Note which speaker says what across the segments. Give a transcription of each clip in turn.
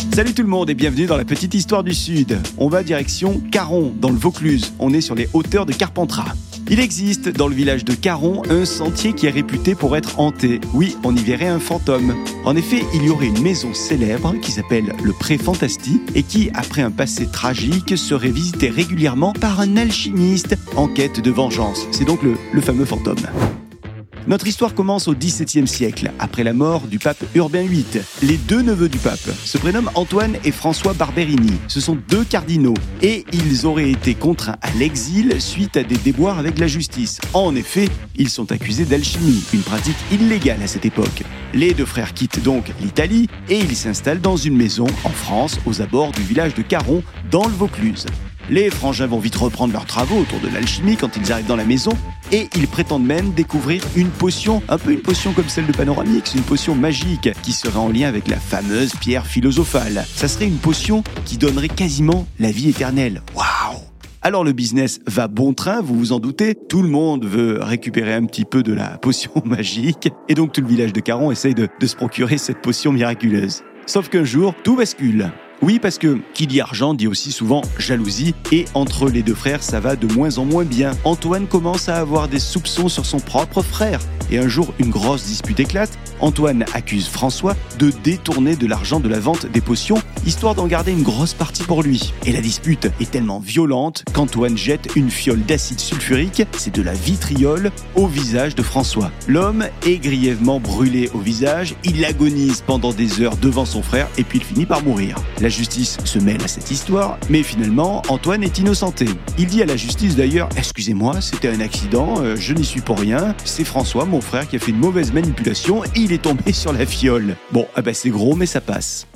Speaker 1: Salut tout le monde et bienvenue dans la petite histoire du Sud. On va direction Caron, dans le Vaucluse. On est sur les hauteurs de Carpentras. Il existe dans le village de Caron un sentier qui est réputé pour être hanté. Oui, on y verrait un fantôme. En effet, il y aurait une maison célèbre qui s'appelle le Pré Fantastique et qui, après un passé tragique, serait visitée régulièrement par un alchimiste en quête de vengeance. C'est donc le, le fameux fantôme. Notre histoire commence au XVIIe siècle, après la mort du pape Urbain VIII. Les deux neveux du pape se prénomment Antoine et François Barberini. Ce sont deux cardinaux et ils auraient été contraints à l'exil suite à des déboires avec la justice. En effet, ils sont accusés d'alchimie, une pratique illégale à cette époque. Les deux frères quittent donc l'Italie et ils s'installent dans une maison en France, aux abords du village de Caron, dans le Vaucluse. Les frangins vont vite reprendre leurs travaux autour de l'alchimie quand ils arrivent dans la maison et ils prétendent même découvrir une potion, un peu une potion comme celle de Panoramix, une potion magique qui serait en lien avec la fameuse pierre philosophale. Ça serait une potion qui donnerait quasiment la vie éternelle. Waouh alors le business va bon train, vous vous en doutez, tout le monde veut récupérer un petit peu de la potion magique, et donc tout le village de Caron essaye de, de se procurer cette potion miraculeuse. Sauf qu'un jour, tout bascule. Oui, parce que qui dit argent dit aussi souvent jalousie, et entre les deux frères, ça va de moins en moins bien. Antoine commence à avoir des soupçons sur son propre frère, et un jour, une grosse dispute éclate. Antoine accuse François de détourner de l'argent de la vente des potions, histoire d'en garder une grosse partie pour lui. Et la dispute est tellement violente qu'Antoine jette une fiole d'acide sulfurique, c'est de la vitriol, au visage de François. L'homme est grièvement brûlé au visage, il agonise pendant des heures devant son frère, et puis il finit par mourir. Justice se mêle à cette histoire, mais finalement, Antoine est innocenté. Il dit à la justice d'ailleurs Excusez-moi, c'était un accident, euh, je n'y suis pour rien, c'est François, mon frère, qui a fait une mauvaise manipulation et il est tombé sur la fiole. Bon, ah bah c'est gros, mais ça passe.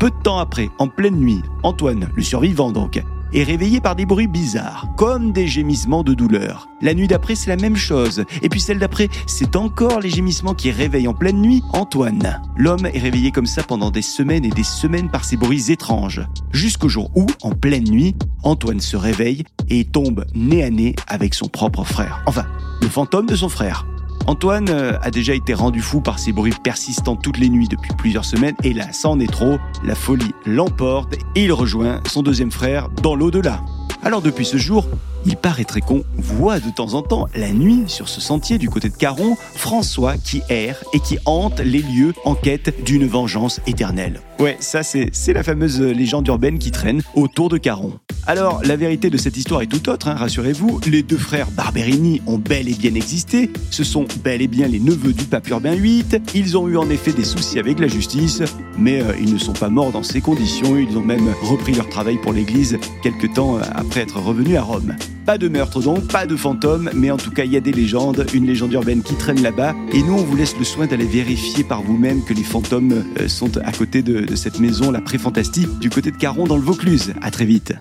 Speaker 1: Peu de temps après, en pleine nuit, Antoine, le survivant donc, est réveillé par des bruits bizarres, comme des gémissements de douleur. La nuit d'après, c'est la même chose. Et puis celle d'après, c'est encore les gémissements qui réveillent en pleine nuit Antoine. L'homme est réveillé comme ça pendant des semaines et des semaines par ces bruits étranges. Jusqu'au jour où, en pleine nuit, Antoine se réveille et tombe nez à nez avec son propre frère. Enfin, le fantôme de son frère. Antoine euh, a déjà été rendu fou par ces bruits persistants toutes les nuits depuis plusieurs semaines et là, ça en est trop, la folie l'emporte et il rejoint son deuxième frère dans l'au-delà. Alors depuis ce jour, il paraîtrait qu'on voit de temps en temps, la nuit, sur ce sentier du côté de Caron, François qui erre et qui hante les lieux en quête d'une vengeance éternelle. Ouais, ça c'est la fameuse légende urbaine qui traîne autour de Caron. Alors, la vérité de cette histoire est tout autre, hein, rassurez-vous. Les deux frères Barberini ont bel et bien existé. Ce sont bel et bien les neveux du pape Urbain VIII. Ils ont eu en effet des soucis avec la justice, mais euh, ils ne sont pas morts dans ces conditions. Ils ont même repris leur travail pour l'Église quelque temps euh, après être revenus à Rome. Pas de meurtre donc, pas de fantômes, mais en tout cas il y a des légendes, une légende urbaine qui traîne là-bas, et nous on vous laisse le soin d'aller vérifier par vous-même que les fantômes euh, sont à côté de, de cette maison, la pré-fantastique, du côté de Caron dans le Vaucluse. À très vite.